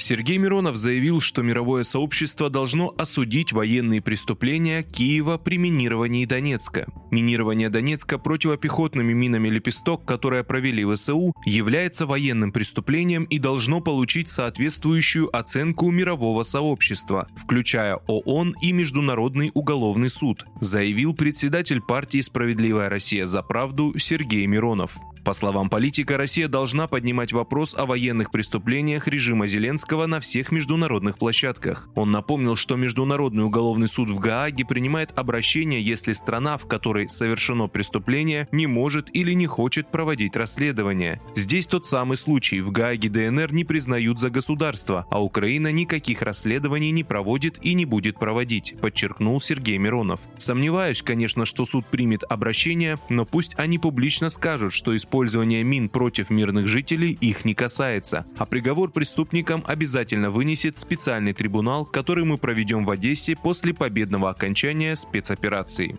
Сергей Миронов заявил, что мировое сообщество должно осудить военные преступления Киева при минировании Донецка. Минирование Донецка противопехотными минами «Лепесток», которое провели ВСУ, является военным преступлением и должно получить соответствующую оценку мирового сообщества, включая ООН и Международный уголовный суд, заявил председатель партии «Справедливая Россия за правду» Сергей Миронов. По словам политика, Россия должна поднимать вопрос о военных преступлениях режима Зеленского на всех международных площадках. Он напомнил, что Международный уголовный суд в Гааге принимает обращение, если страна, в которой совершено преступление, не может или не хочет проводить расследование. Здесь тот самый случай. В Гааге ДНР не признают за государство, а Украина никаких расследований не проводит и не будет проводить, подчеркнул Сергей Миронов. Сомневаюсь, конечно, что суд примет обращение, но пусть они публично скажут, что использование мин против мирных жителей их не касается, а приговор преступникам обязательно вынесет специальный трибунал, который мы проведем в Одессе после победного окончания спецоперации.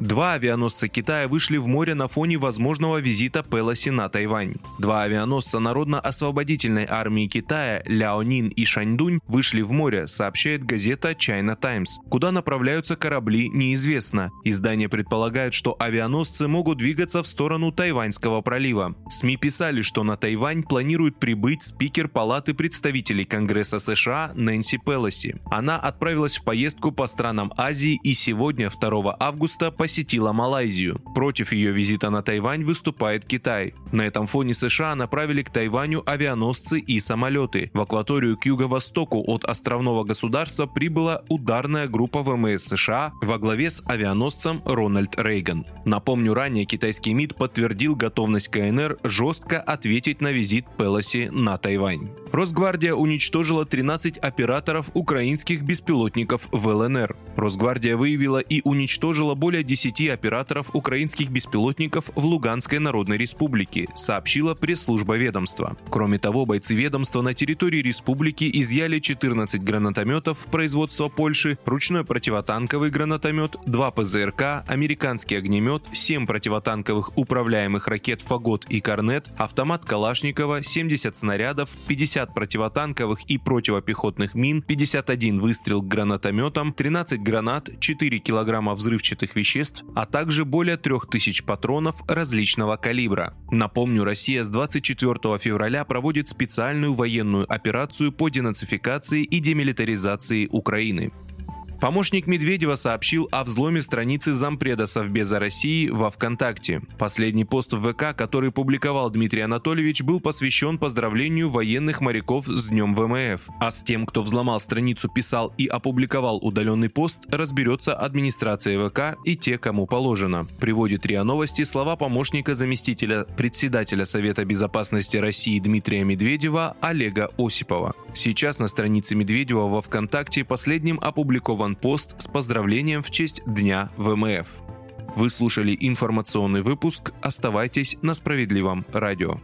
Два авианосца Китая вышли в море на фоне возможного визита Пелоси на Тайвань. Два авианосца Народно-освободительной армии Китая Ляонин и Шаньдунь вышли в море, сообщает газета China Times. Куда направляются корабли, неизвестно. Издание предполагает, что авианосцы могут двигаться в сторону Тайваньского пролива. СМИ писали, что на Тайвань планирует прибыть спикер Палаты представителей Конгресса США Нэнси Пелоси. Она отправилась в поездку по странам Азии и сегодня, 2 августа, по посетила Малайзию. Против ее визита на Тайвань выступает Китай. На этом фоне США направили к Тайваню авианосцы и самолеты. В акваторию к юго-востоку от островного государства прибыла ударная группа ВМС США во главе с авианосцем Рональд Рейган. Напомню, ранее китайский МИД подтвердил готовность КНР жестко ответить на визит Пелоси на Тайвань. Росгвардия уничтожила 13 операторов украинских беспилотников в ЛНР. Росгвардия выявила и уничтожила более 10 10 операторов украинских беспилотников в Луганской Народной Республике, сообщила пресс-служба ведомства. Кроме того, бойцы ведомства на территории республики изъяли 14 гранатометов производства Польши, ручной противотанковый гранатомет, 2 ПЗРК, американский огнемет, 7 противотанковых управляемых ракет «Фагот» и «Корнет», автомат Калашникова, 70 снарядов, 50 противотанковых и противопехотных мин, 51 выстрел к гранатометам, 13 гранат, 4 килограмма взрывчатых веществ, средств, а также более 3000 патронов различного калибра. Напомню, Россия с 24 февраля проводит специальную военную операцию по денацификации и демилитаризации Украины. Помощник Медведева сообщил о взломе страницы зампреда Совбеза России во ВКонтакте. Последний пост в ВК, который публиковал Дмитрий Анатольевич, был посвящен поздравлению военных моряков с Днем ВМФ. А с тем, кто взломал страницу, писал и опубликовал удаленный пост, разберется администрация ВК и те, кому положено. Приводит РИА Новости слова помощника заместителя председателя Совета безопасности России Дмитрия Медведева Олега Осипова. Сейчас на странице Медведева во ВКонтакте последним опубликован пост с поздравлением в честь Дня ВМФ. Вы слушали информационный выпуск. Оставайтесь на справедливом радио.